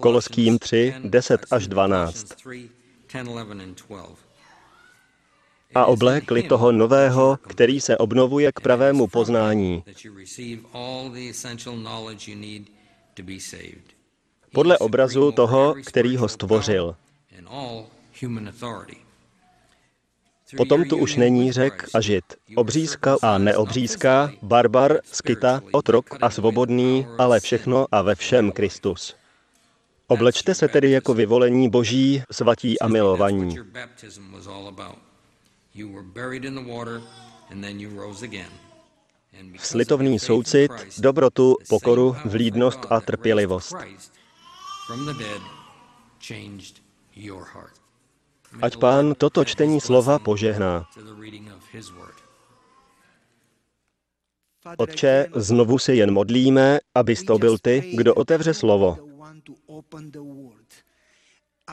Koloským 3, 10 až 12. A oblékli toho nového, který se obnovuje k pravému poznání. Podle obrazu toho, který ho stvořil. Potom tu už není řek a žid, obřízka a neobřízka, barbar, skita, otrok a svobodný, ale všechno a ve všem Kristus. Oblečte se tedy jako vyvolení boží, svatí a milovaní. Slitovný soucit, dobrotu, pokoru, vlídnost a trpělivost. Ať pán toto čtení slova požehná. Otče, znovu se jen modlíme, abys to byl ty, kdo otevře slovo.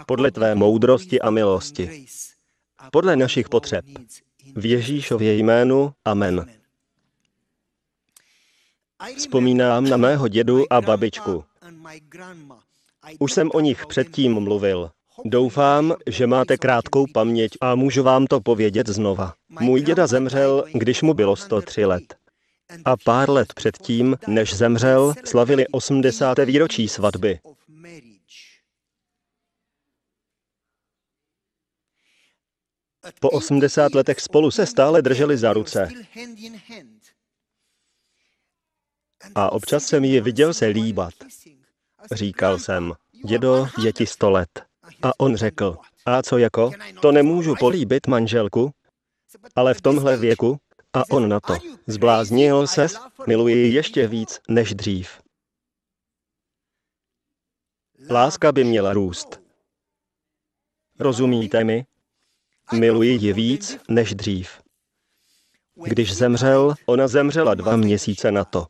Podle tvé moudrosti a milosti. Podle našich potřeb. V Ježíšově jménu. Amen. Vzpomínám na mého dědu a babičku. Už jsem o nich předtím mluvil. Doufám, že máte krátkou paměť a můžu vám to povědět znova. Můj děda zemřel, když mu bylo 103 let. A pár let předtím, než zemřel, slavili 80. výročí svatby. Po 80 letech spolu se stále drželi za ruce. A občas jsem ji viděl se líbat. Říkal jsem, dědo, je ti sto let. A on řekl, a co jako? To nemůžu políbit manželku? Ale v tomhle věku? A on na to, zbláznil ses, miluji ji ještě víc než dřív. Láska by měla růst. Rozumíte mi? Miluji ji víc než dřív. Když zemřel, ona zemřela dva měsíce na to.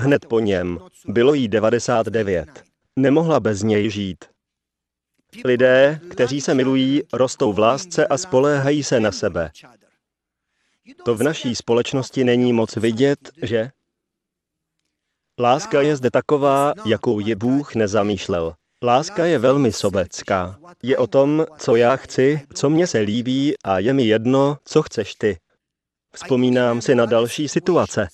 Hned po něm. Bylo jí 99. Nemohla bez něj žít. Lidé, kteří se milují, rostou v lásce a spoléhají se na sebe. To v naší společnosti není moc vidět, že? Láska je zde taková, jakou je Bůh nezamýšlel. Láska je velmi sobecká. Je o tom, co já chci, co mně se líbí a je mi jedno, co chceš ty. Vzpomínám si na další situace.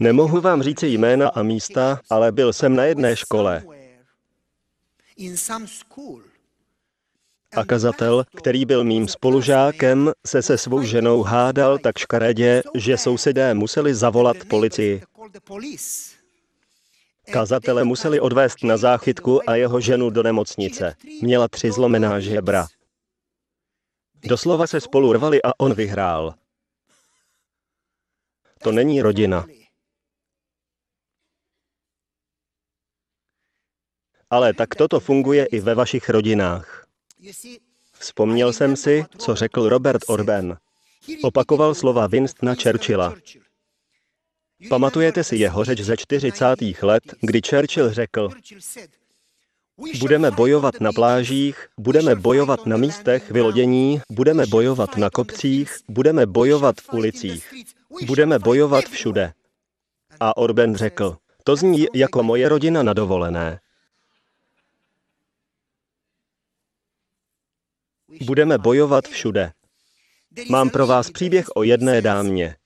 Nemohu vám říct jména a místa, ale byl jsem na jedné škole. A kazatel, který byl mým spolužákem, se se svou ženou hádal tak škaredě, že sousedé museli zavolat policii. Kazatele museli odvést na záchytku a jeho ženu do nemocnice. Měla tři zlomená žebra. Doslova se spolu rvali a on vyhrál. To není rodina. Ale tak toto funguje i ve vašich rodinách. Vzpomněl jsem si, co řekl Robert Orben. Opakoval slova Winstona Churchilla. Pamatujete si jeho řeč ze 40. let, kdy Churchill řekl, Budeme bojovat na plážích, budeme bojovat na místech vylodění, budeme bojovat na kopcích, budeme bojovat v ulicích, budeme bojovat všude. A Orben řekl, to zní jako moje rodina na dovolené. Budeme bojovat všude. Mám pro vás příběh o jedné dámě.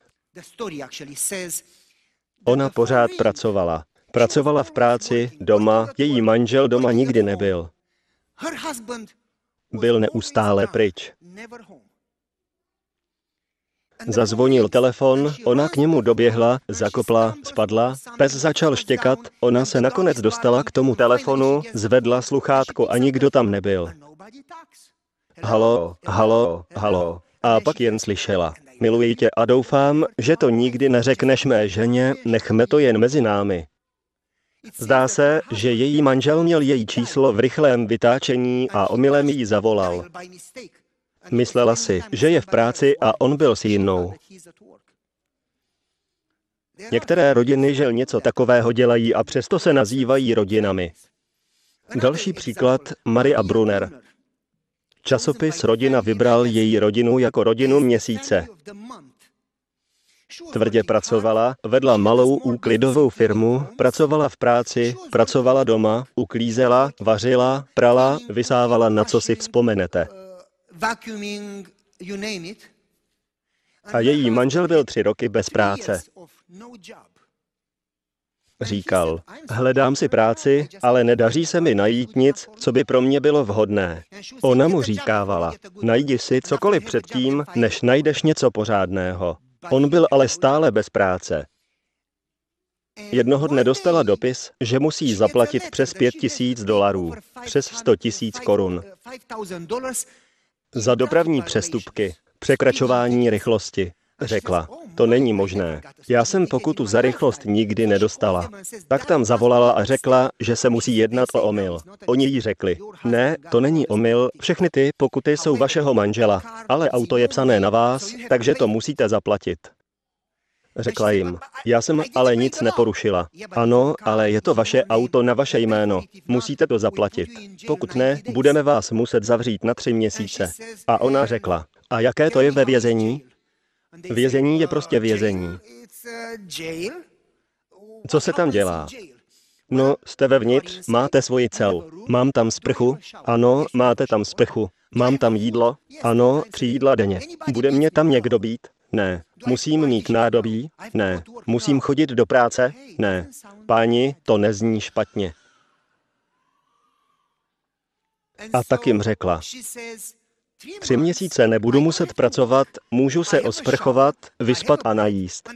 Ona pořád pracovala. Pracovala v práci, doma, její manžel doma nikdy nebyl. Byl neustále pryč. Zazvonil telefon, ona k němu doběhla, zakopla, spadla, pes začal štěkat, ona se nakonec dostala k tomu telefonu, zvedla sluchátko a nikdo tam nebyl. Halo, halo, halo. A pak jen slyšela. Miluji tě a doufám, že to nikdy neřekneš mé ženě, nechme to jen mezi námi. Zdá se, že její manžel měl její číslo v rychlém vytáčení a omylem jí zavolal. Myslela si, že je v práci a on byl s jinou. Některé rodiny žel něco takového dělají a přesto se nazývají rodinami. Další příklad Maria Brunner. Časopis Rodina vybral její rodinu jako rodinu měsíce. Tvrdě pracovala, vedla malou úklidovou firmu, pracovala v práci, pracovala doma, uklízela, vařila, prala, vysávala na co si vzpomenete. A její manžel byl tři roky bez práce. Říkal, hledám si práci, ale nedaří se mi najít nic, co by pro mě bylo vhodné. Ona mu říkávala, najdi si cokoliv předtím, než najdeš něco pořádného. On byl ale stále bez práce. Jednoho dne dostala dopis, že musí zaplatit přes pět tisíc dolarů, přes sto tisíc korun. Za dopravní přestupky, překračování rychlosti, Řekla, to není možné. Já jsem pokutu za rychlost nikdy nedostala. Tak tam zavolala a řekla, že se musí jednat o omyl. Oni jí řekli, ne, to není omyl, všechny ty pokuty jsou vašeho manžela, ale auto je psané na vás, takže to musíte zaplatit. Řekla jim, já jsem ale nic neporušila. Ano, ale je to vaše auto na vaše jméno. Musíte to zaplatit. Pokud ne, budeme vás muset zavřít na tři měsíce. A ona řekla, a jaké to je ve vězení? Vězení je prostě vězení. Co se tam dělá? No, jste vevnitř, máte svoji cel. Mám tam sprchu? Ano, máte tam sprchu. Mám tam jídlo? Ano, tři jídla denně. Bude mě tam někdo být? Ne. Musím mít nádobí? Ne. Musím chodit do práce? Ne. Páni, to nezní špatně. A tak jim řekla, Tři měsíce nebudu muset pracovat, můžu se osprchovat, vyspat a najíst.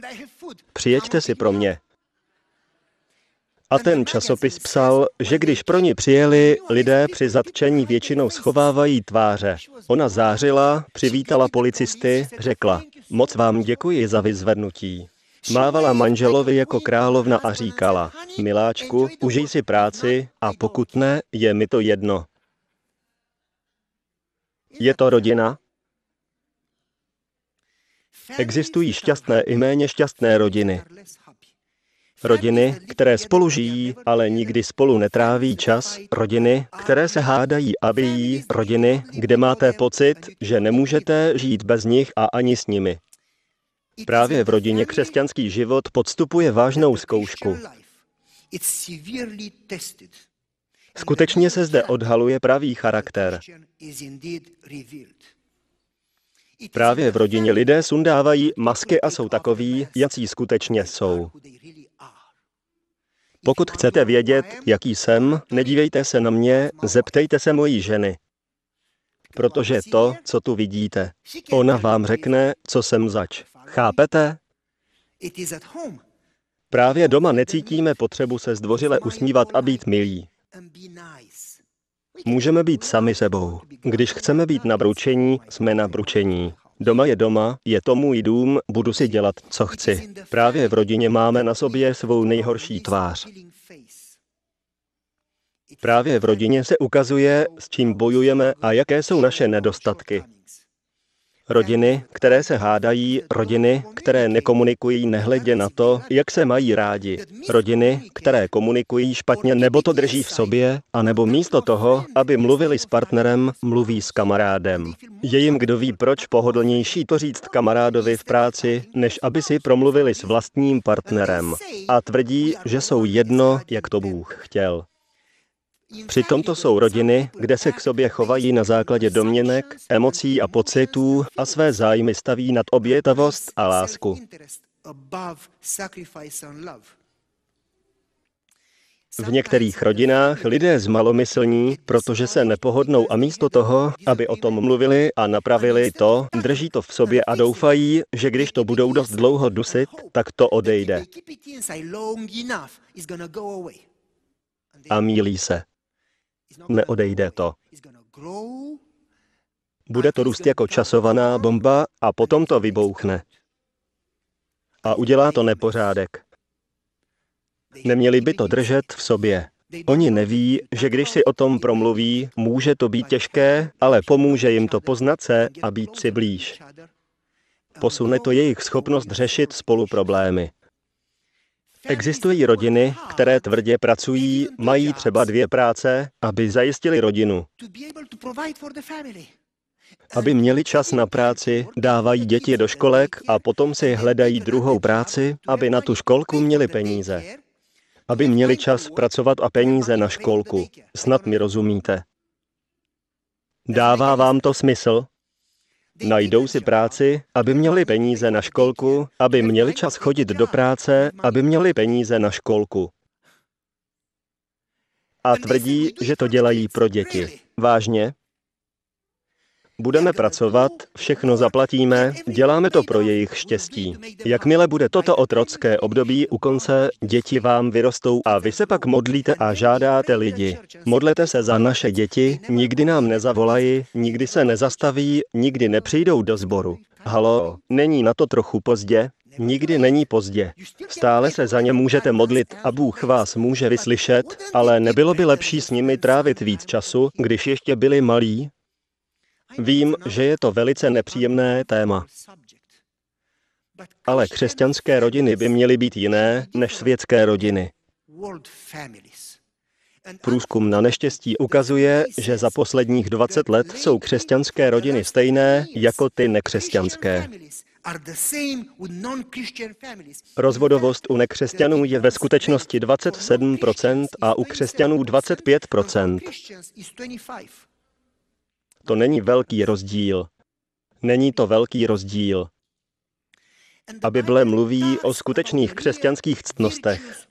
Přijeďte si pro mě. A ten časopis psal, že když pro ní přijeli, lidé při zatčení většinou schovávají tváře. Ona zářila, přivítala policisty, řekla, moc vám děkuji za vyzvednutí. Mávala manželovi jako královna a říkala, miláčku, užij si práci a pokud ne, je mi to jedno. Je to rodina? Existují šťastné i méně šťastné rodiny. Rodiny, které spolu žijí, ale nikdy spolu netráví čas. Rodiny, které se hádají a bijí. Rodiny, kde máte pocit, že nemůžete žít bez nich a ani s nimi. Právě v rodině křesťanský život podstupuje vážnou zkoušku. Skutečně se zde odhaluje pravý charakter. Právě v rodině lidé sundávají masky a jsou takoví, jací skutečně jsou. Pokud chcete vědět, jaký jsem, nedívejte se na mě, zeptejte se mojí ženy. Protože to, co tu vidíte, ona vám řekne, co jsem zač. Chápete? Právě doma necítíme potřebu se zdvořile usmívat a být milí. Můžeme být sami sebou. Když chceme být na bručení, jsme na bručení. Doma je doma, je to můj dům, budu si dělat, co chci. Právě v rodině máme na sobě svou nejhorší tvář. Právě v rodině se ukazuje, s čím bojujeme a jaké jsou naše nedostatky. Rodiny, které se hádají, rodiny, které nekomunikují nehledě na to, jak se mají rádi. Rodiny, které komunikují špatně nebo to drží v sobě, anebo místo toho, aby mluvili s partnerem, mluví s kamarádem. Je jim kdo ví proč pohodlnější to říct kamarádovi v práci, než aby si promluvili s vlastním partnerem. A tvrdí, že jsou jedno, jak to Bůh chtěl. Přitom to jsou rodiny, kde se k sobě chovají na základě domněnek, emocí a pocitů a své zájmy staví nad obětavost a lásku. V některých rodinách lidé zmalomyslní, protože se nepohodnou a místo toho, aby o tom mluvili a napravili to, drží to v sobě a doufají, že když to budou dost dlouho dusit, tak to odejde. A mílí se. Neodejde to. Bude to růst jako časovaná bomba a potom to vybouchne. A udělá to nepořádek. Neměli by to držet v sobě. Oni neví, že když si o tom promluví, může to být těžké, ale pomůže jim to poznat se a být si blíž. Posune to jejich schopnost řešit spolu problémy. Existují rodiny, které tvrdě pracují, mají třeba dvě práce, aby zajistili rodinu. Aby měli čas na práci, dávají děti do školek a potom si hledají druhou práci, aby na tu školku měli peníze. Aby měli čas pracovat a peníze na školku. Snad mi rozumíte. Dává vám to smysl? Najdou si práci, aby měli peníze na školku, aby měli čas chodit do práce, aby měli peníze na školku. A tvrdí, že to dělají pro děti. Vážně? Budeme pracovat, všechno zaplatíme, děláme to pro jejich štěstí. Jakmile bude toto otrocké období u konce, děti vám vyrostou a vy se pak modlíte a žádáte lidi. Modlete se za naše děti, nikdy nám nezavolají, nikdy se nezastaví, nikdy nepřijdou do sboru. Halo, není na to trochu pozdě? Nikdy není pozdě. Stále se za ně můžete modlit a Bůh vás může vyslyšet, ale nebylo by lepší s nimi trávit víc času, když ještě byli malí, Vím, že je to velice nepříjemné téma. Ale křesťanské rodiny by měly být jiné než světské rodiny. Průzkum na neštěstí ukazuje, že za posledních 20 let jsou křesťanské rodiny stejné jako ty nekřesťanské. Rozvodovost u nekřesťanů je ve skutečnosti 27% a u křesťanů 25%. To není velký rozdíl. Není to velký rozdíl. A Bible mluví o skutečných křesťanských ctnostech.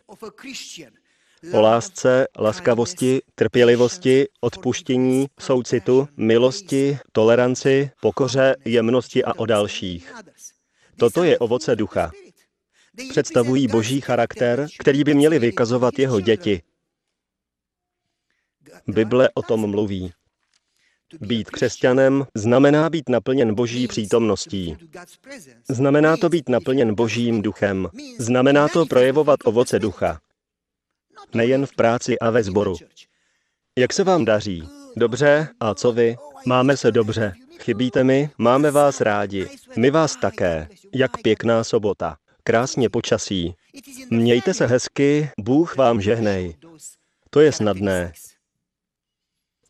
O lásce, laskavosti, trpělivosti, odpuštění, soucitu, milosti, toleranci, pokoře, jemnosti a o dalších. Toto je ovoce ducha. Představují boží charakter, který by měli vykazovat jeho děti. Bible o tom mluví. Být křesťanem znamená být naplněn boží přítomností. Znamená to být naplněn božím duchem. Znamená to projevovat ovoce ducha. Nejen v práci a ve sboru. Jak se vám daří? Dobře, a co vy? Máme se dobře. Chybíte mi? Máme vás rádi. My vás také. Jak pěkná sobota. Krásně počasí. Mějte se hezky, Bůh vám žehnej. To je snadné.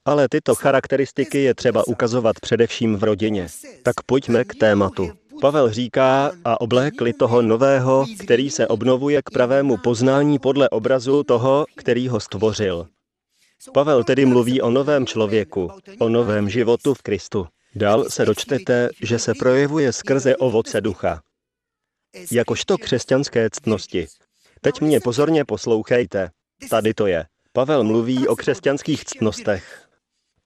Ale tyto charakteristiky je třeba ukazovat především v rodině. Tak pojďme k tématu. Pavel říká, a oblékli toho nového, který se obnovuje k pravému poznání podle obrazu toho, který ho stvořil. Pavel tedy mluví o novém člověku, o novém životu v Kristu. Dál se dočtete, že se projevuje skrze ovoce ducha. Jakožto křesťanské ctnosti. Teď mě pozorně poslouchejte. Tady to je. Pavel mluví o křesťanských ctnostech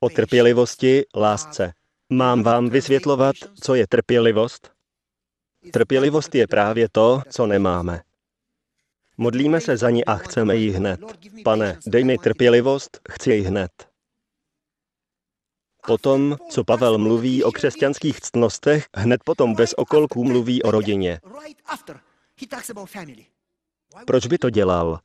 o trpělivosti, lásce. Mám vám vysvětlovat, co je trpělivost? Trpělivost je právě to, co nemáme. Modlíme se za ní a chceme ji hned. Pane, dej mi trpělivost, chci ji hned. Potom, co Pavel mluví o křesťanských ctnostech, hned potom bez okolků mluví o rodině. Proč by to dělal?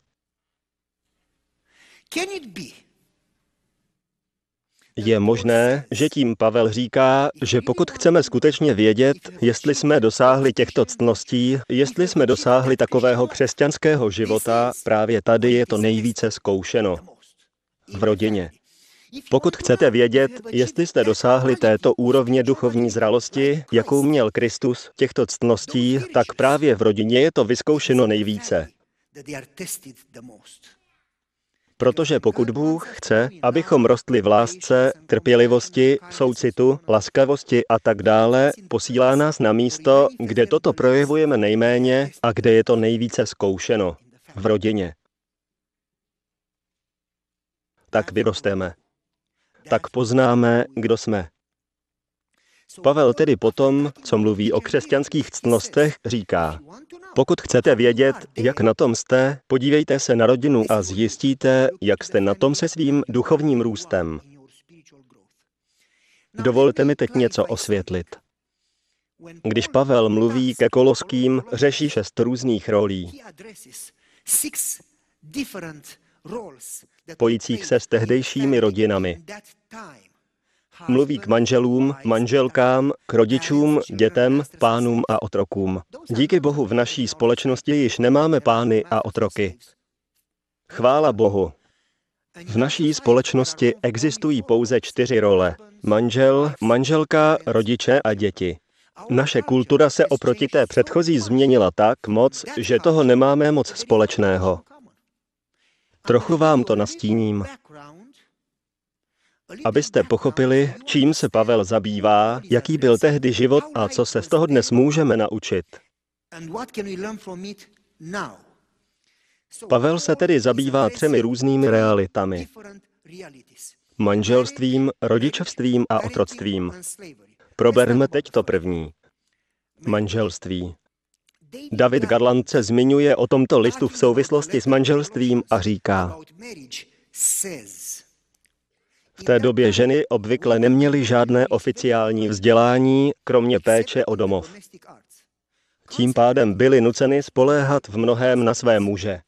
Je možné, že tím Pavel říká, že pokud chceme skutečně vědět, jestli jsme dosáhli těchto ctností, jestli jsme dosáhli takového křesťanského života, právě tady je to nejvíce zkoušeno. V rodině. Pokud chcete vědět, jestli jste dosáhli této úrovně duchovní zralosti, jakou měl Kristus těchto ctností, tak právě v rodině je to vyzkoušeno nejvíce. Protože pokud Bůh chce, abychom rostli v lásce, trpělivosti, soucitu, laskavosti a tak dále, posílá nás na místo, kde toto projevujeme nejméně a kde je to nejvíce zkoušeno. V rodině. Tak vyrosteme. Tak poznáme, kdo jsme. Pavel tedy potom, co mluví o křesťanských ctnostech, říká, pokud chcete vědět, jak na tom jste, podívejte se na rodinu a zjistíte, jak jste na tom se svým duchovním růstem. Dovolte mi teď něco osvětlit. Když Pavel mluví ke Koloským, řeší šest různých rolí, pojících se s tehdejšími rodinami. Mluví k manželům, manželkám, k rodičům, dětem, pánům a otrokům. Díky Bohu v naší společnosti již nemáme pány a otroky. Chvála Bohu. V naší společnosti existují pouze čtyři role. Manžel, manželka, rodiče a děti. Naše kultura se oproti té předchozí změnila tak moc, že toho nemáme moc společného. Trochu vám to nastíním. Abyste pochopili, čím se Pavel zabývá, jaký byl tehdy život a co se z toho dnes můžeme naučit. Pavel se tedy zabývá třemi různými realitami. Manželstvím, rodičovstvím a otroctvím. Proberme teď to první. Manželství. David Garland se zmiňuje o tomto listu v souvislosti s manželstvím a říká, v té době ženy obvykle neměly žádné oficiální vzdělání, kromě péče o domov. Tím pádem byly nuceny spoléhat v mnohém na své muže.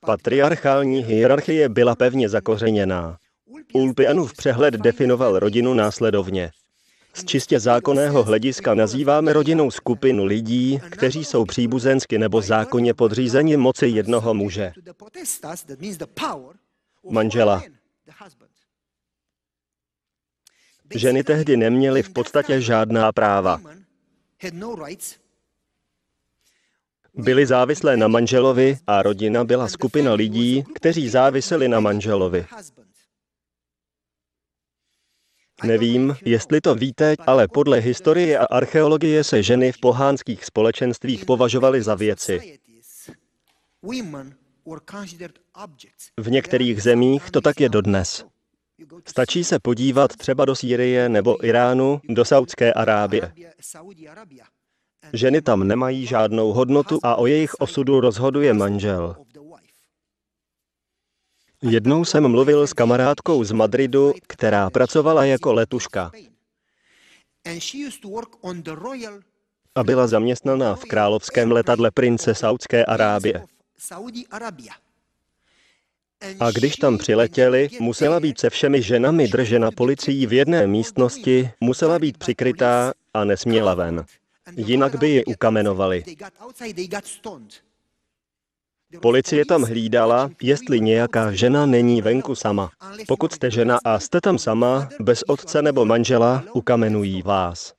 Patriarchální hierarchie byla pevně zakořeněná. Ulpianův přehled definoval rodinu následovně. Z čistě zákonného hlediska nazýváme rodinou skupinu lidí, kteří jsou příbuzensky nebo zákonně podřízeni moci jednoho muže. Manžela. Ženy tehdy neměly v podstatě žádná práva. Byly závislé na manželovi a rodina byla skupina lidí, kteří záviseli na manželovi. Nevím, jestli to víte, ale podle historie a archeologie se ženy v pohánských společenstvích považovaly za věci. V některých zemích to tak je dodnes. Stačí se podívat třeba do Sýrie nebo Iránu, do Saudské Arábie. Ženy tam nemají žádnou hodnotu a o jejich osudu rozhoduje manžel. Jednou jsem mluvil s kamarádkou z Madridu, která pracovala jako letuška. A byla zaměstnaná v královském letadle prince Saudské Arábie. A když tam přiletěli, musela být se všemi ženami držena policií v jedné místnosti, musela být přikrytá a nesměla ven. Jinak by ji ukamenovali. Policie tam hlídala, jestli nějaká žena není venku sama. Pokud jste žena a jste tam sama, bez otce nebo manžela, ukamenují vás.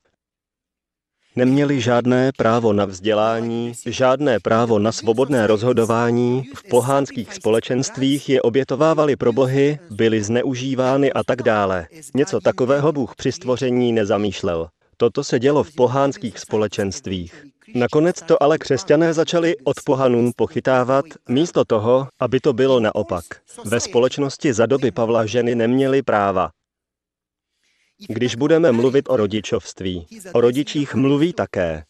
Neměli žádné právo na vzdělání, žádné právo na svobodné rozhodování, v pohánských společenstvích je obětovávali pro bohy, byly zneužívány a tak dále. Něco takového Bůh při stvoření nezamýšlel. Toto se dělo v pohánských společenstvích. Nakonec to ale křesťané začali od pohanům pochytávat, místo toho, aby to bylo naopak. Ve společnosti za doby Pavla ženy neměly práva. Když budeme mluvit o rodičovství, o rodičích mluví také.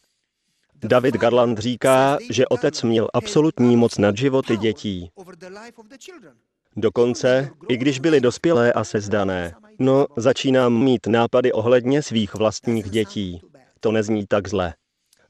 David Garland říká, že otec měl absolutní moc nad životy dětí. Dokonce, i když byly dospělé a sezdané. No, začínám mít nápady ohledně svých vlastních dětí. To nezní tak zle.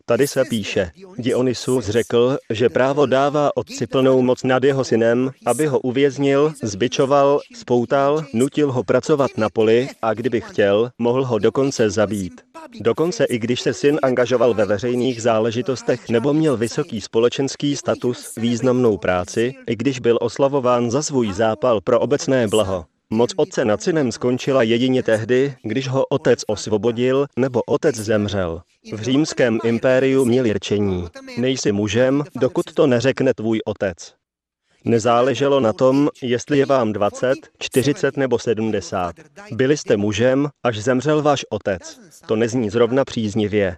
Tady se píše, Dionysus řekl, že právo dává otci plnou moc nad jeho synem, aby ho uvěznil, zbičoval, spoutal, nutil ho pracovat na poli a kdyby chtěl, mohl ho dokonce zabít. Dokonce i když se syn angažoval ve veřejných záležitostech nebo měl vysoký společenský status, významnou práci, i když byl oslavován za svůj zápal pro obecné blaho. Moc otce nad synem skončila jedině tehdy, když ho otec osvobodil nebo otec zemřel. V římském impériu měli rčení. Nejsi mužem, dokud to neřekne tvůj otec. Nezáleželo na tom, jestli je vám 20, 40 nebo 70. Byli jste mužem, až zemřel váš otec. To nezní zrovna příznivě.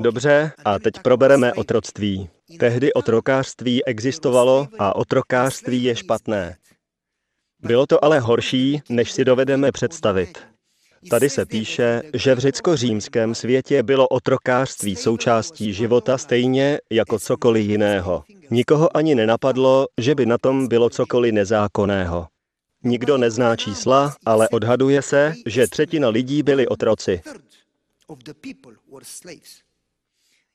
Dobře, a teď probereme otroctví. Tehdy otrokářství existovalo a otrokářství je špatné. Bylo to ale horší, než si dovedeme představit. Tady se píše, že v řecko-římském světě bylo otrokářství součástí života stejně jako cokoliv jiného. Nikoho ani nenapadlo, že by na tom bylo cokoliv nezákonného. Nikdo nezná čísla, ale odhaduje se, že třetina lidí byli otroci.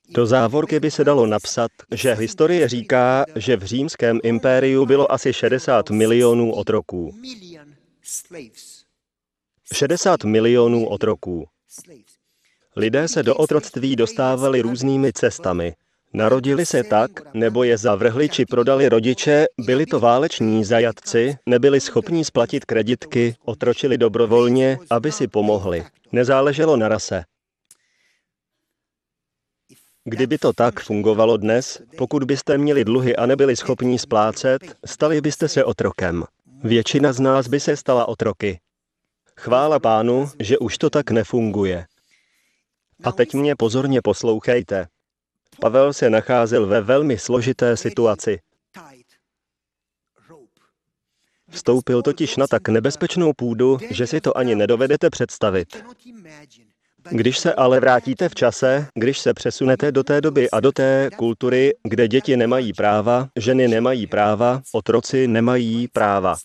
Do závorky by se dalo napsat, že historie říká, že v římském impériu bylo asi 60 milionů otroků. 60 milionů otroků. Lidé se do otroctví dostávali různými cestami. Narodili se tak, nebo je zavrhli či prodali rodiče, byli to váleční zajatci, nebyli schopní splatit kreditky, otročili dobrovolně, aby si pomohli. Nezáleželo na rase. Kdyby to tak fungovalo dnes, pokud byste měli dluhy a nebyli schopní splácet, stali byste se otrokem. Většina z nás by se stala otroky. Chvála pánu, že už to tak nefunguje. A teď mě pozorně poslouchejte. Pavel se nacházel ve velmi složité situaci. Vstoupil totiž na tak nebezpečnou půdu, že si to ani nedovedete představit. Když se ale vrátíte v čase, když se přesunete do té doby a do té kultury, kde děti nemají práva, ženy nemají práva, otroci nemají práva.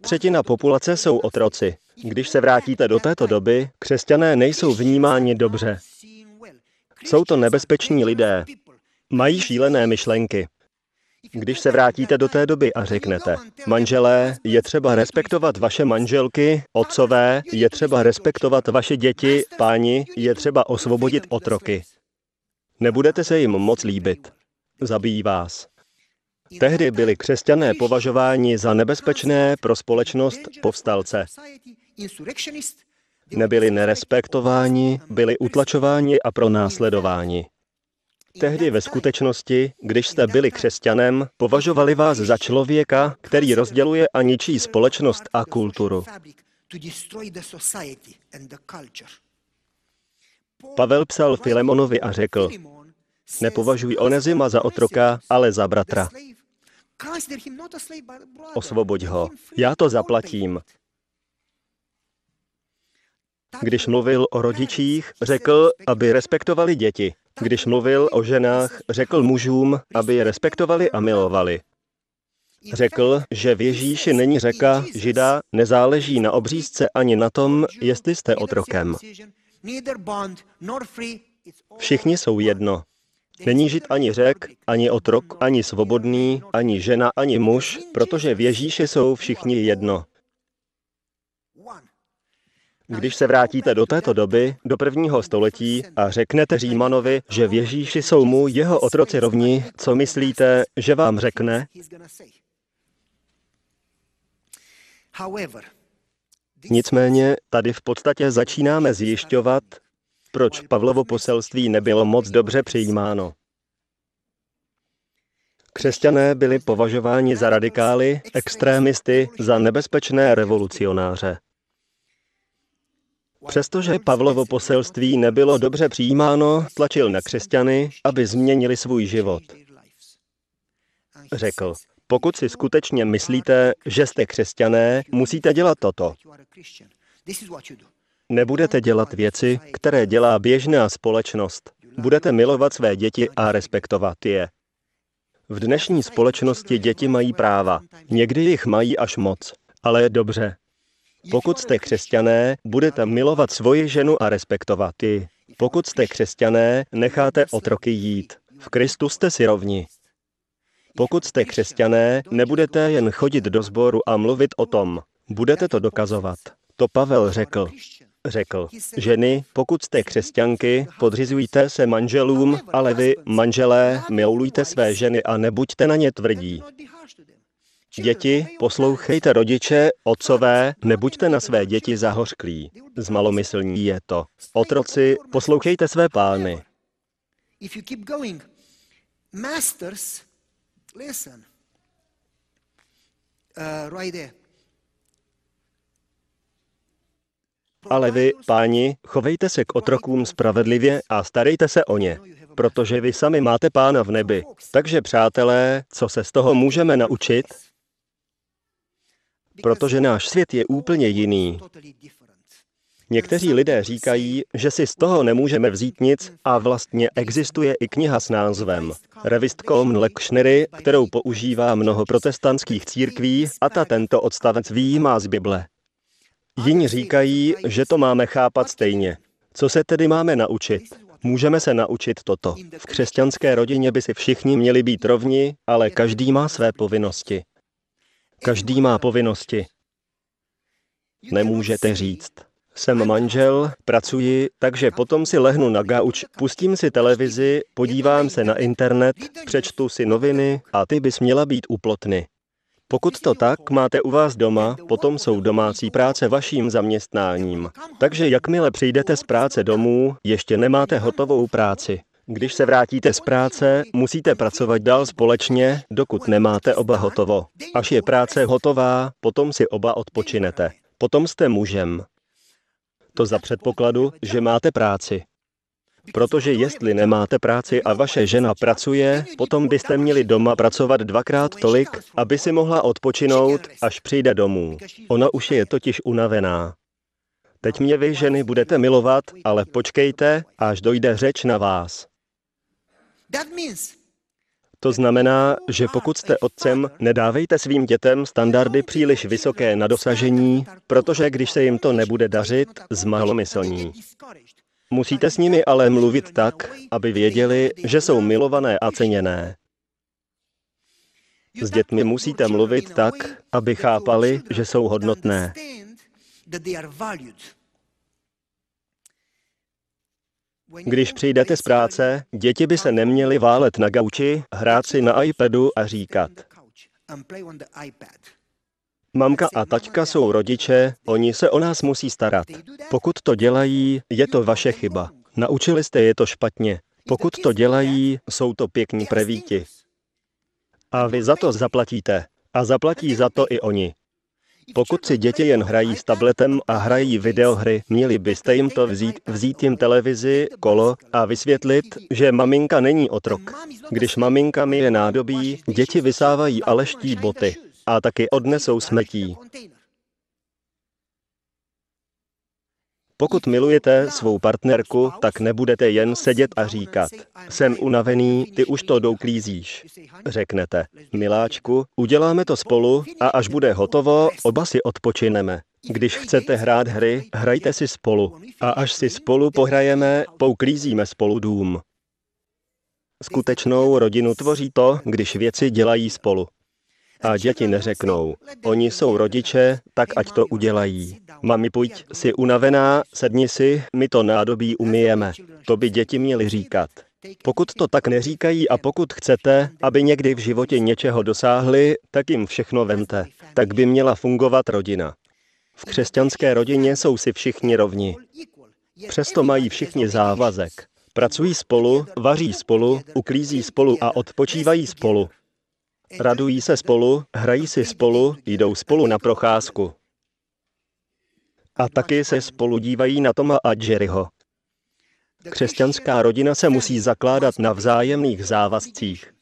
Třetina populace jsou otroci. Když se vrátíte do této doby, křesťané nejsou vnímáni dobře. Jsou to nebezpeční lidé. Mají šílené myšlenky. Když se vrátíte do té doby a řeknete, manželé, je třeba respektovat vaše manželky, otcové, je třeba respektovat vaše děti, páni, je třeba osvobodit otroky. Nebudete se jim moc líbit. Zabijí vás. Tehdy byli křesťané považováni za nebezpečné pro společnost povstalce. Nebyli nerespektováni, byli utlačováni a pronásledováni. Tehdy ve skutečnosti, když jste byli křesťanem, považovali vás za člověka, který rozděluje a ničí společnost a kulturu. Pavel psal Filemonovi a řekl, nepovažuj Onezima za otroka, ale za bratra. Osvoboď ho, já to zaplatím. Když mluvil o rodičích, řekl, aby respektovali děti. Když mluvil o ženách, řekl mužům, aby je respektovali a milovali. Řekl, že v Ježíši není řeka, žida, nezáleží na obřízce ani na tom, jestli jste otrokem. Všichni jsou jedno. Není žid ani řek, ani otrok, ani svobodný, ani žena, ani muž, protože v Ježíši jsou všichni jedno. Když se vrátíte do této doby, do prvního století, a řeknete Římanovi, že v Ježíši jsou mu jeho otroci rovni, co myslíte, že vám řekne? Nicméně tady v podstatě začínáme zjišťovat, proč Pavlovo poselství nebylo moc dobře přijímáno. Křesťané byli považováni za radikály, extrémisty, za nebezpečné revolucionáře. Přestože Pavlovo poselství nebylo dobře přijímáno, tlačil na křesťany, aby změnili svůj život. Řekl, pokud si skutečně myslíte, že jste křesťané, musíte dělat toto. Nebudete dělat věci, které dělá běžná společnost. Budete milovat své děti a respektovat je. V dnešní společnosti děti mají práva. Někdy jich mají až moc. Ale dobře, pokud jste křesťané, budete milovat svoji ženu a respektovat ji. Pokud jste křesťané, necháte otroky jít. V Kristu jste si rovni. Pokud jste křesťané, nebudete jen chodit do sboru a mluvit o tom. Budete to dokazovat. To Pavel řekl. Řekl, ženy, pokud jste křesťanky, podřizujte se manželům, ale vy, manželé, milujte své ženy a nebuďte na ně tvrdí. Děti, poslouchejte rodiče, otcové, nebuďte na své děti zahořklí. Zmalomyslní je to. Otroci, poslouchejte své pány. Ale vy, páni, chovejte se k otrokům spravedlivě a starejte se o ně, protože vy sami máte pána v nebi. Takže, přátelé, co se z toho můžeme naučit? Protože náš svět je úplně jiný. Někteří lidé říkají, že si z toho nemůžeme vzít nic a vlastně existuje i kniha s názvem Revistkom Lekšnery, kterou používá mnoho protestantských církví a ta tento odstavec výjímá z Bible. Jiní říkají, že to máme chápat stejně. Co se tedy máme naučit? Můžeme se naučit toto. V křesťanské rodině by si všichni měli být rovni, ale každý má své povinnosti. Každý má povinnosti. Nemůžete říct, Jsem manžel, pracuji, takže potom si lehnu na gauč, pustím si televizi, podívám se na internet, přečtu si noviny a ty bys měla být uplotny. Pokud to tak máte u vás doma, potom jsou domácí práce vaším zaměstnáním. Takže jakmile přijdete z práce domů, ještě nemáte hotovou práci. Když se vrátíte z práce, musíte pracovat dál společně, dokud nemáte oba hotovo. Až je práce hotová, potom si oba odpočinete. Potom jste mužem. To za předpokladu, že máte práci. Protože jestli nemáte práci a vaše žena pracuje, potom byste měli doma pracovat dvakrát tolik, aby si mohla odpočinout, až přijde domů. Ona už je totiž unavená. Teď mě vy, ženy, budete milovat, ale počkejte, až dojde řeč na vás. To znamená, že pokud jste otcem, nedávejte svým dětem standardy příliš vysoké na dosažení, protože když se jim to nebude dařit, zmalomyslní. Musíte s nimi ale mluvit tak, aby věděli, že jsou milované a ceněné. S dětmi musíte mluvit tak, aby chápali, že jsou hodnotné. Když přijdete z práce, děti by se neměly válet na gauči, hrát si na iPadu a říkat. Mamka a taťka jsou rodiče, oni se o nás musí starat. Pokud to dělají, je to vaše chyba. Naučili jste je to špatně. Pokud to dělají, jsou to pěkní prevíti. A vy za to zaplatíte. A zaplatí za to i oni. Pokud si děti jen hrají s tabletem a hrají videohry, měli byste jim to vzít, vzít jim televizi, kolo a vysvětlit, že maminka není otrok. Když maminka je nádobí, děti vysávají aleští boty a taky odnesou smetí. Pokud milujete svou partnerku, tak nebudete jen sedět a říkat, jsem unavený, ty už to douklízíš. Řeknete, miláčku, uděláme to spolu a až bude hotovo, oba si odpočineme. Když chcete hrát hry, hrajte si spolu. A až si spolu pohrajeme, pouklízíme spolu dům. Skutečnou rodinu tvoří to, když věci dělají spolu. A děti neřeknou, oni jsou rodiče, tak ať to udělají. Mami, pojď, jsi unavená, sedni si, my to nádobí umyjeme. To by děti měly říkat. Pokud to tak neříkají a pokud chcete, aby někdy v životě něčeho dosáhli, tak jim všechno vemte. Tak by měla fungovat rodina. V křesťanské rodině jsou si všichni rovni. Přesto mají všichni závazek. Pracují spolu, vaří spolu, uklízí spolu a odpočívají spolu. Radují se spolu, hrají si spolu, jdou spolu na procházku. A taky se spolu dívají na Toma a Jerryho. Křesťanská rodina se musí zakládat na vzájemných závazcích.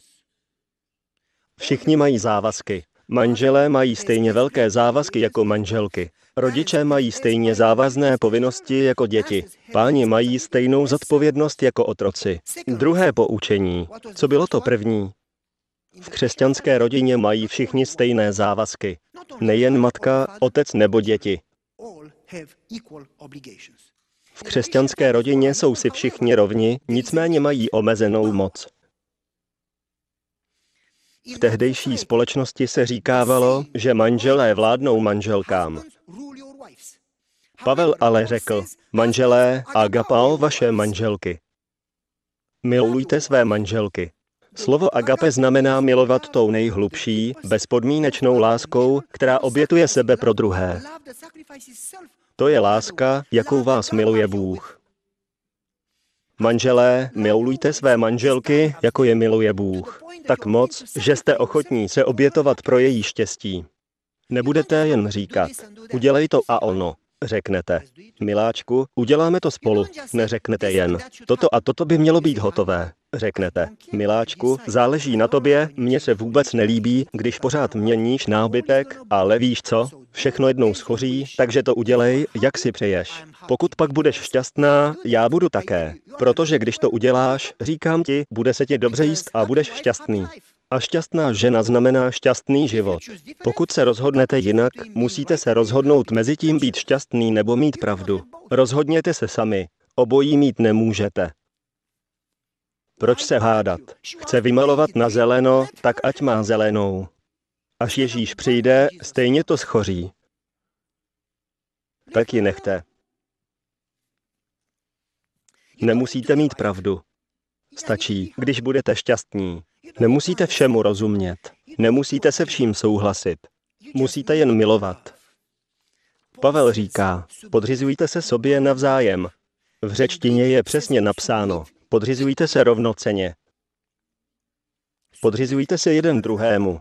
Všichni mají závazky. Manželé mají stejně velké závazky jako manželky. Rodiče mají stejně závazné povinnosti jako děti. Páni mají stejnou zodpovědnost jako otroci. Druhé poučení. Co bylo to první? V křesťanské rodině mají všichni stejné závazky. Nejen matka, otec nebo děti. V křesťanské rodině jsou si všichni rovni, nicméně mají omezenou moc. V tehdejší společnosti se říkávalo, že manželé vládnou manželkám. Pavel ale řekl, manželé, agapao vaše manželky. Milujte své manželky. Slovo agape znamená milovat tou nejhlubší, bezpodmínečnou láskou, která obětuje sebe pro druhé. To je láska, jakou vás miluje Bůh. Manželé, milujte své manželky, jako je miluje Bůh. Tak moc, že jste ochotní se obětovat pro její štěstí. Nebudete jen říkat, udělej to a ono. Řeknete, miláčku, uděláme to spolu. Neřeknete jen, toto a toto by mělo být hotové. Řeknete, miláčku, záleží na tobě, mně se vůbec nelíbí, když pořád měníš nábytek, ale víš co, všechno jednou schoří, takže to udělej, jak si přeješ. Pokud pak budeš šťastná, já budu také. Protože když to uděláš, říkám ti, bude se ti dobře jíst a budeš šťastný. A šťastná žena znamená šťastný život. Pokud se rozhodnete jinak, musíte se rozhodnout mezi tím být šťastný nebo mít pravdu. Rozhodněte se sami. Obojí mít nemůžete. Proč se hádat? Chce vymalovat na zeleno, tak ať má zelenou. Až Ježíš přijde, stejně to schoří. Tak ji nechte. Nemusíte mít pravdu. Stačí, když budete šťastní. Nemusíte všemu rozumět. Nemusíte se vším souhlasit. Musíte jen milovat. Pavel říká, podřizujte se sobě navzájem. V řečtině je přesně napsáno, podřizujte se rovnoceně. Podřizujte se jeden druhému.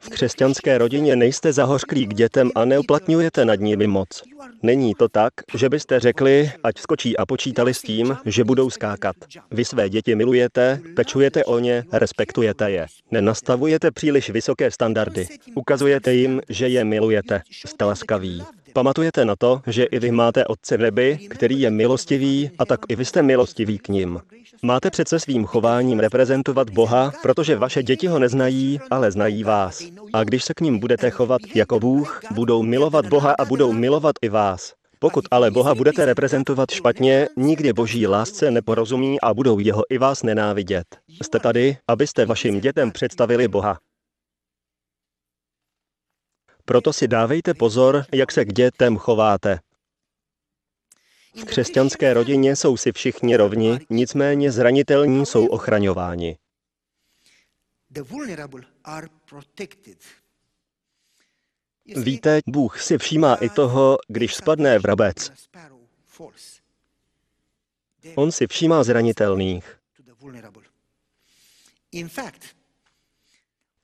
V křesťanské rodině nejste zahořklí k dětem a neuplatňujete nad nimi moc. Není to tak, že byste řekli, ať skočí a počítali s tím, že budou skákat. Vy své děti milujete, pečujete o ně, respektujete je. Nenastavujete příliš vysoké standardy. Ukazujete jim, že je milujete. Jste laskaví. Pamatujete na to, že i vy máte Otce v nebi, který je milostivý, a tak i vy jste milostiví k ním. Máte přece svým chováním reprezentovat Boha, protože vaše děti ho neznají, ale znají vás. A když se k ním budete chovat jako Bůh, budou milovat Boha a budou milovat i vás. Pokud ale Boha budete reprezentovat špatně, nikdy boží lásce neporozumí a budou jeho i vás nenávidět. Jste tady, abyste vašim dětem představili Boha. Proto si dávejte pozor, jak se k dětem chováte. V křesťanské rodině jsou si všichni rovni, nicméně zranitelní jsou ochraňováni. Víte, Bůh si všímá i toho, když spadne vrabec. On si všímá zranitelných.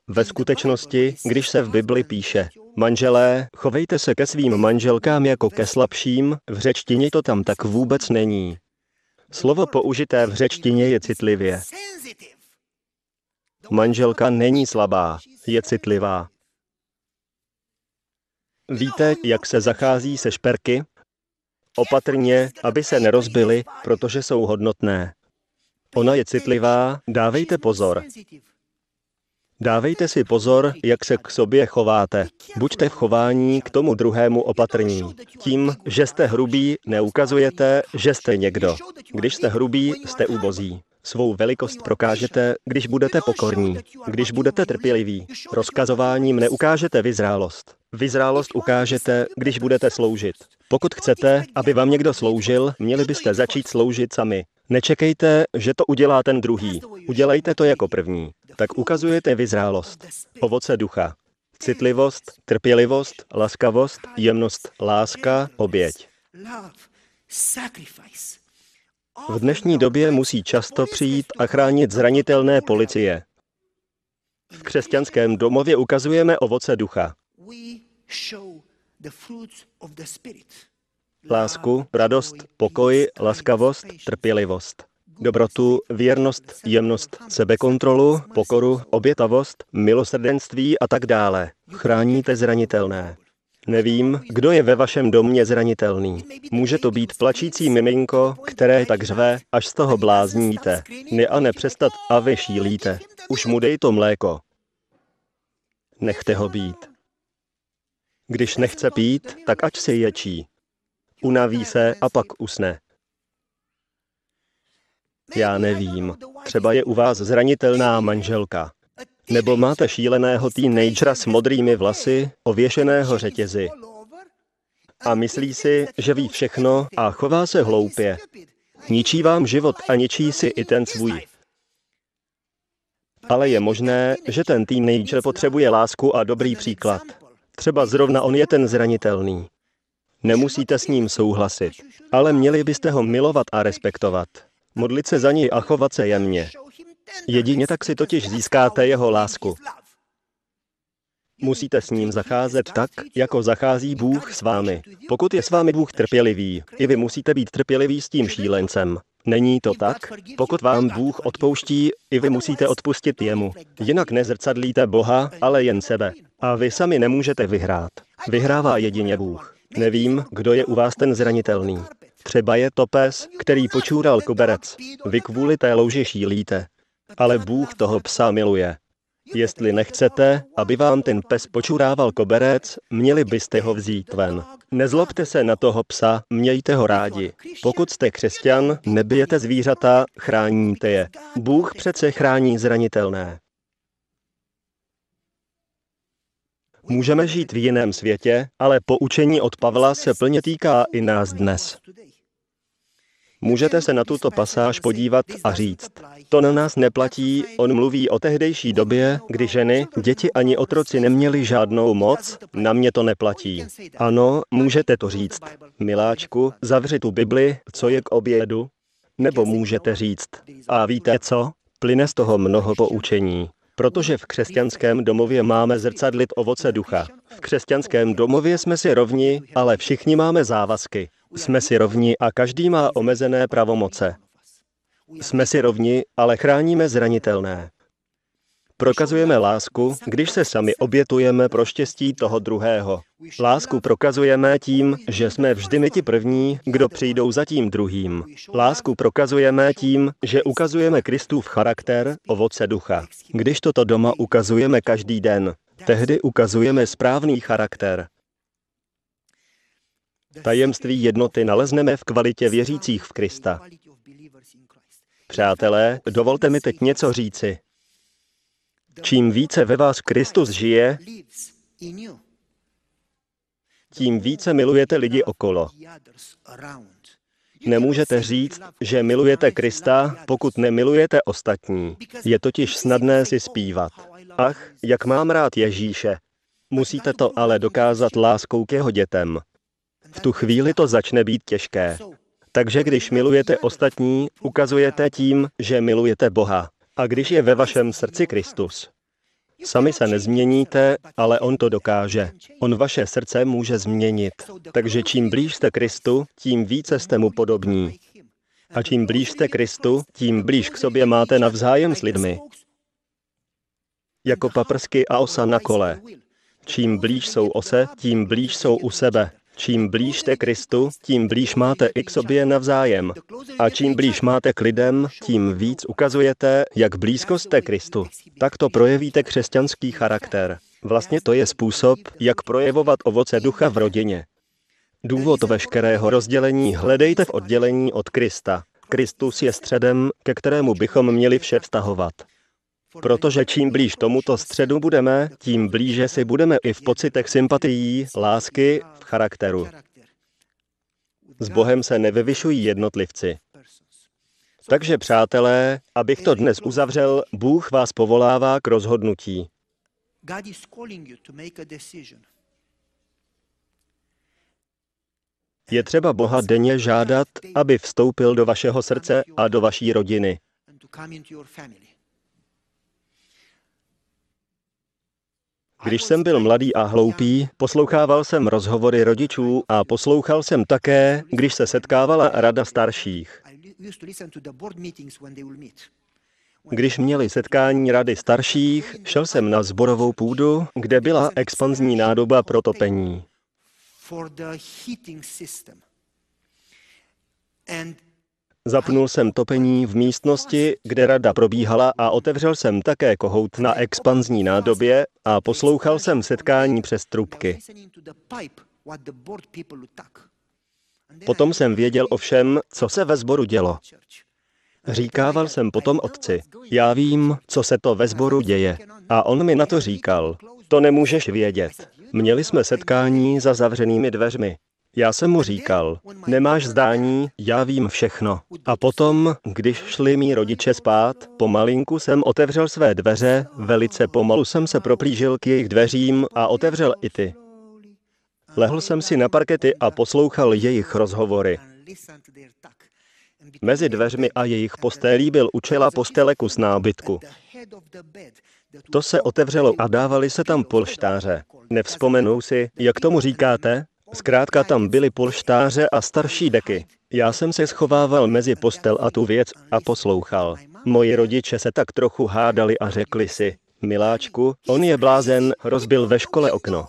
Ve skutečnosti, když se v Bibli píše, manželé, chovejte se ke svým manželkám jako ke slabším, v řečtině to tam tak vůbec není. Slovo použité v řečtině je citlivě. Manželka není slabá, je citlivá. Víte, jak se zachází se šperky? Opatrně, aby se nerozbily, protože jsou hodnotné. Ona je citlivá, dávejte pozor. Dávejte si pozor, jak se k sobě chováte. Buďte v chování k tomu druhému opatrní. Tím, že jste hrubý, neukazujete, že jste někdo. Když jste hrubý, jste ubozí. Svou velikost prokážete, když budete pokorní, když budete trpěliví. Rozkazováním neukážete vyzrálost. Vyzrálost ukážete, když budete sloužit. Pokud chcete, aby vám někdo sloužil, měli byste začít sloužit sami. Nečekejte, že to udělá ten druhý. Udělejte to jako první. Tak ukazujete vyzrálost. Ovoce ducha. Citlivost, trpělivost, laskavost, jemnost, láska, oběť. V dnešní době musí často přijít a chránit zranitelné policie. V křesťanském domově ukazujeme ovoce ducha. Lásku, radost, pokoj, laskavost, trpělivost. Dobrotu, věrnost, jemnost, sebekontrolu, pokoru, obětavost, milosrdenství a tak dále. Chráníte zranitelné. Nevím, kdo je ve vašem domě zranitelný. Může to být plačící miminko, které tak řve, až z toho blázníte. Ne a nepřestat a vy šílíte. Už mu dej to mléko. Nechte ho být. Když nechce pít, tak ať si ječí. Unaví se a pak usne. Já nevím. Třeba je u vás zranitelná manželka. Nebo máte šíleného teenagera s modrými vlasy, ověšeného řetězy. A myslí si, že ví všechno a chová se hloupě. Ničí vám život a ničí si i ten svůj. Ale je možné, že ten teenager potřebuje lásku a dobrý příklad. Třeba zrovna on je ten zranitelný. Nemusíte s ním souhlasit, ale měli byste ho milovat a respektovat. Modlit se za něj a chovat se jemně. Jedině tak si totiž získáte jeho lásku. Musíte s ním zacházet tak, jako zachází Bůh s vámi. Pokud je s vámi Bůh trpělivý, i vy musíte být trpěliví s tím šílencem. Není to tak? Pokud vám Bůh odpouští, i vy musíte odpustit jemu. Jinak nezrcadlíte Boha, ale jen sebe. A vy sami nemůžete vyhrát. Vyhrává jedině Bůh. Nevím, kdo je u vás ten zranitelný. Třeba je to pes, který počůral koberec. Vy kvůli té louži šílíte. Ale Bůh toho psa miluje. Jestli nechcete, aby vám ten pes počurával koberec, měli byste ho vzít ven. Nezlobte se na toho psa, mějte ho rádi. Pokud jste křesťan, nebijete zvířata, chráníte je. Bůh přece chrání zranitelné. Můžeme žít v jiném světě, ale poučení od Pavla se plně týká i nás dnes. Můžete se na tuto pasáž podívat a říct, to na nás neplatí, on mluví o tehdejší době, kdy ženy, děti ani otroci neměli žádnou moc, na mě to neplatí. Ano, můžete to říct. Miláčku, zavři tu Bibli, co je k obědu? Nebo můžete říct, a víte co? Plyne z toho mnoho poučení. Protože v křesťanském domově máme zrcadlit ovoce ducha. V křesťanském domově jsme si rovni, ale všichni máme závazky. Jsme si rovni a každý má omezené pravomoce. Jsme si rovni, ale chráníme zranitelné. Prokazujeme lásku, když se sami obětujeme pro štěstí toho druhého. Lásku prokazujeme tím, že jsme vždy my ti první, kdo přijdou za tím druhým. Lásku prokazujeme tím, že ukazujeme Kristův charakter, ovoce ducha. Když toto doma ukazujeme každý den, tehdy ukazujeme správný charakter. Tajemství jednoty nalezneme v kvalitě věřících v Krista. Přátelé, dovolte mi teď něco říci. Čím více ve vás Kristus žije, tím více milujete lidi okolo. Nemůžete říct, že milujete Krista, pokud nemilujete ostatní. Je totiž snadné si zpívat. Ach, jak mám rád Ježíše. Musíte to ale dokázat láskou k jeho dětem. V tu chvíli to začne být těžké. Takže když milujete ostatní, ukazujete tím, že milujete Boha. A když je ve vašem srdci Kristus, Sami se nezměníte, ale On to dokáže. On vaše srdce může změnit. Takže čím blíž jste Kristu, tím více jste mu podobní. A čím blíž jste Kristu, tím blíž k sobě máte navzájem s lidmi. Jako paprsky a osa na kole. Čím blíž jsou ose, tím blíž jsou u sebe. Čím blíž jste Kristu, tím blíž máte i k sobě navzájem. A čím blíž máte k lidem, tím víc ukazujete, jak blízko jste Kristu. Tak to projevíte křesťanský charakter. Vlastně to je způsob, jak projevovat ovoce ducha v rodině. Důvod veškerého rozdělení hledejte v oddělení od Krista. Kristus je středem, ke kterému bychom měli vše vztahovat. Protože čím blíž tomuto středu budeme, tím blíže si budeme i v pocitech sympatií, lásky, v charakteru. S Bohem se nevyvyšují jednotlivci. Takže přátelé, abych to dnes uzavřel, Bůh vás povolává k rozhodnutí. Je třeba Boha denně žádat, aby vstoupil do vašeho srdce a do vaší rodiny. Když jsem byl mladý a hloupý, poslouchával jsem rozhovory rodičů a poslouchal jsem také, když se setkávala rada starších. Když měli setkání rady starších, šel jsem na zborovou půdu, kde byla expanzní nádoba pro topení. Zapnul jsem topení v místnosti, kde rada probíhala a otevřel jsem také kohout na expanzní nádobě a poslouchal jsem setkání přes trubky. Potom jsem věděl o všem, co se ve sboru dělo. Říkával jsem potom otci, já vím, co se to ve sboru děje. A on mi na to říkal, to nemůžeš vědět. Měli jsme setkání za zavřenými dveřmi. Já jsem mu říkal, nemáš zdání, já vím všechno. A potom, když šli mý rodiče spát, pomalinku jsem otevřel své dveře, velice pomalu jsem se proplížil k jejich dveřím a otevřel i ty. Lehl jsem si na parkety a poslouchal jejich rozhovory. Mezi dveřmi a jejich postélí byl učela postele kus nábytku. To se otevřelo a dávali se tam polštáře. Nevzpomenou si, jak tomu říkáte? Zkrátka tam byly polštáře a starší deky. Já jsem se schovával mezi postel a tu věc a poslouchal. Moji rodiče se tak trochu hádali a řekli si, miláčku, on je blázen, rozbil ve škole okno.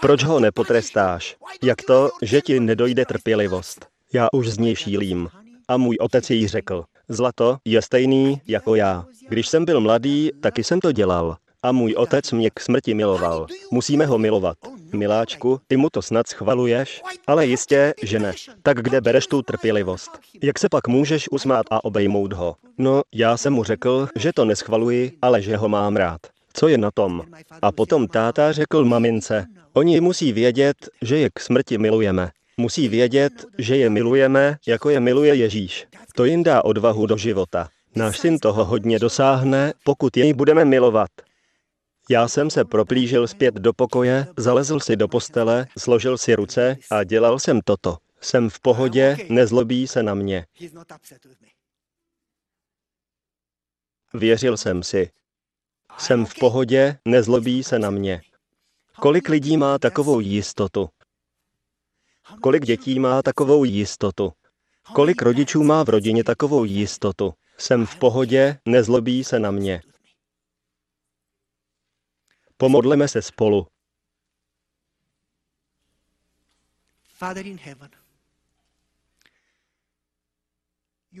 Proč ho nepotrestáš? Jak to, že ti nedojde trpělivost? Já už z něj šílím. A můj otec jí řekl, zlato je stejný jako já. Když jsem byl mladý, taky jsem to dělal. A můj otec mě k smrti miloval. Musíme ho milovat. Miláčku, ty mu to snad schvaluješ? Ale jistě, že ne. Tak kde bereš tu trpělivost? Jak se pak můžeš usmát a obejmout ho? No, já jsem mu řekl, že to neschvaluji, ale že ho mám rád. Co je na tom? A potom táta řekl mamince, oni musí vědět, že je k smrti milujeme. Musí vědět, že je milujeme, jako je miluje Ježíš. To jim dá odvahu do života. Náš syn toho hodně dosáhne, pokud jej budeme milovat. Já jsem se proplížil zpět do pokoje, zalezl si do postele, složil si ruce a dělal jsem toto. Jsem v pohodě, nezlobí se na mě. Věřil jsem si. Jsem v pohodě, nezlobí se na mě. Kolik lidí má takovou jistotu? Kolik dětí má takovou jistotu? Kolik rodičů má v rodině takovou jistotu? Jsem v pohodě, nezlobí se na mě. Pomodleme se spolu.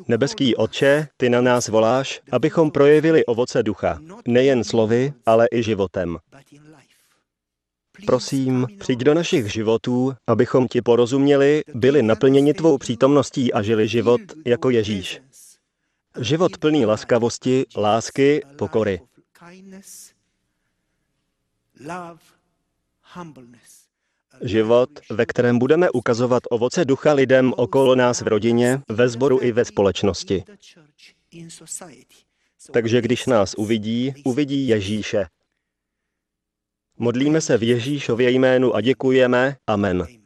Nebeský Otče, ty na nás voláš, abychom projevili ovoce ducha, nejen slovy, ale i životem. Prosím, přijď do našich životů, abychom ti porozuměli, byli naplněni tvou přítomností a žili život jako Ježíš. Život plný laskavosti, lásky, pokory. Život, ve kterém budeme ukazovat ovoce ducha lidem okolo nás v rodině, ve sboru i ve společnosti. Takže když nás uvidí, uvidí Ježíše. Modlíme se v Ježíšově jménu a děkujeme. Amen.